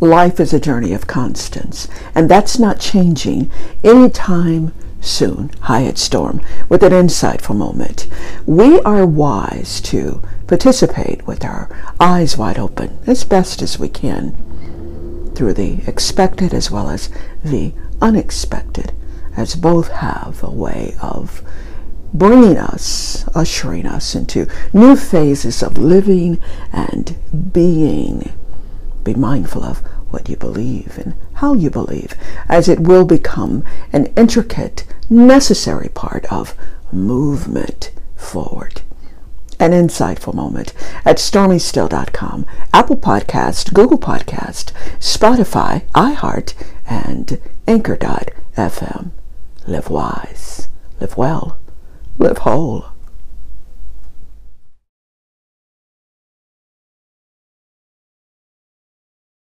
life is a journey of constance, and that's not changing anytime soon. Hyatt Storm with an insightful moment. We are wise to participate with our eyes wide open as best as we can through the expected as well as the unexpected, as both have a way of bringing us, ushering us into new phases of living and being. Be mindful of what you believe and how you believe, as it will become an intricate, necessary part of movement forward. An insightful moment at stormiesteele.com, Apple Podcast, Google Podcast, Spotify, iHeart, and Anchor.fm. Live wise, live well, live whole.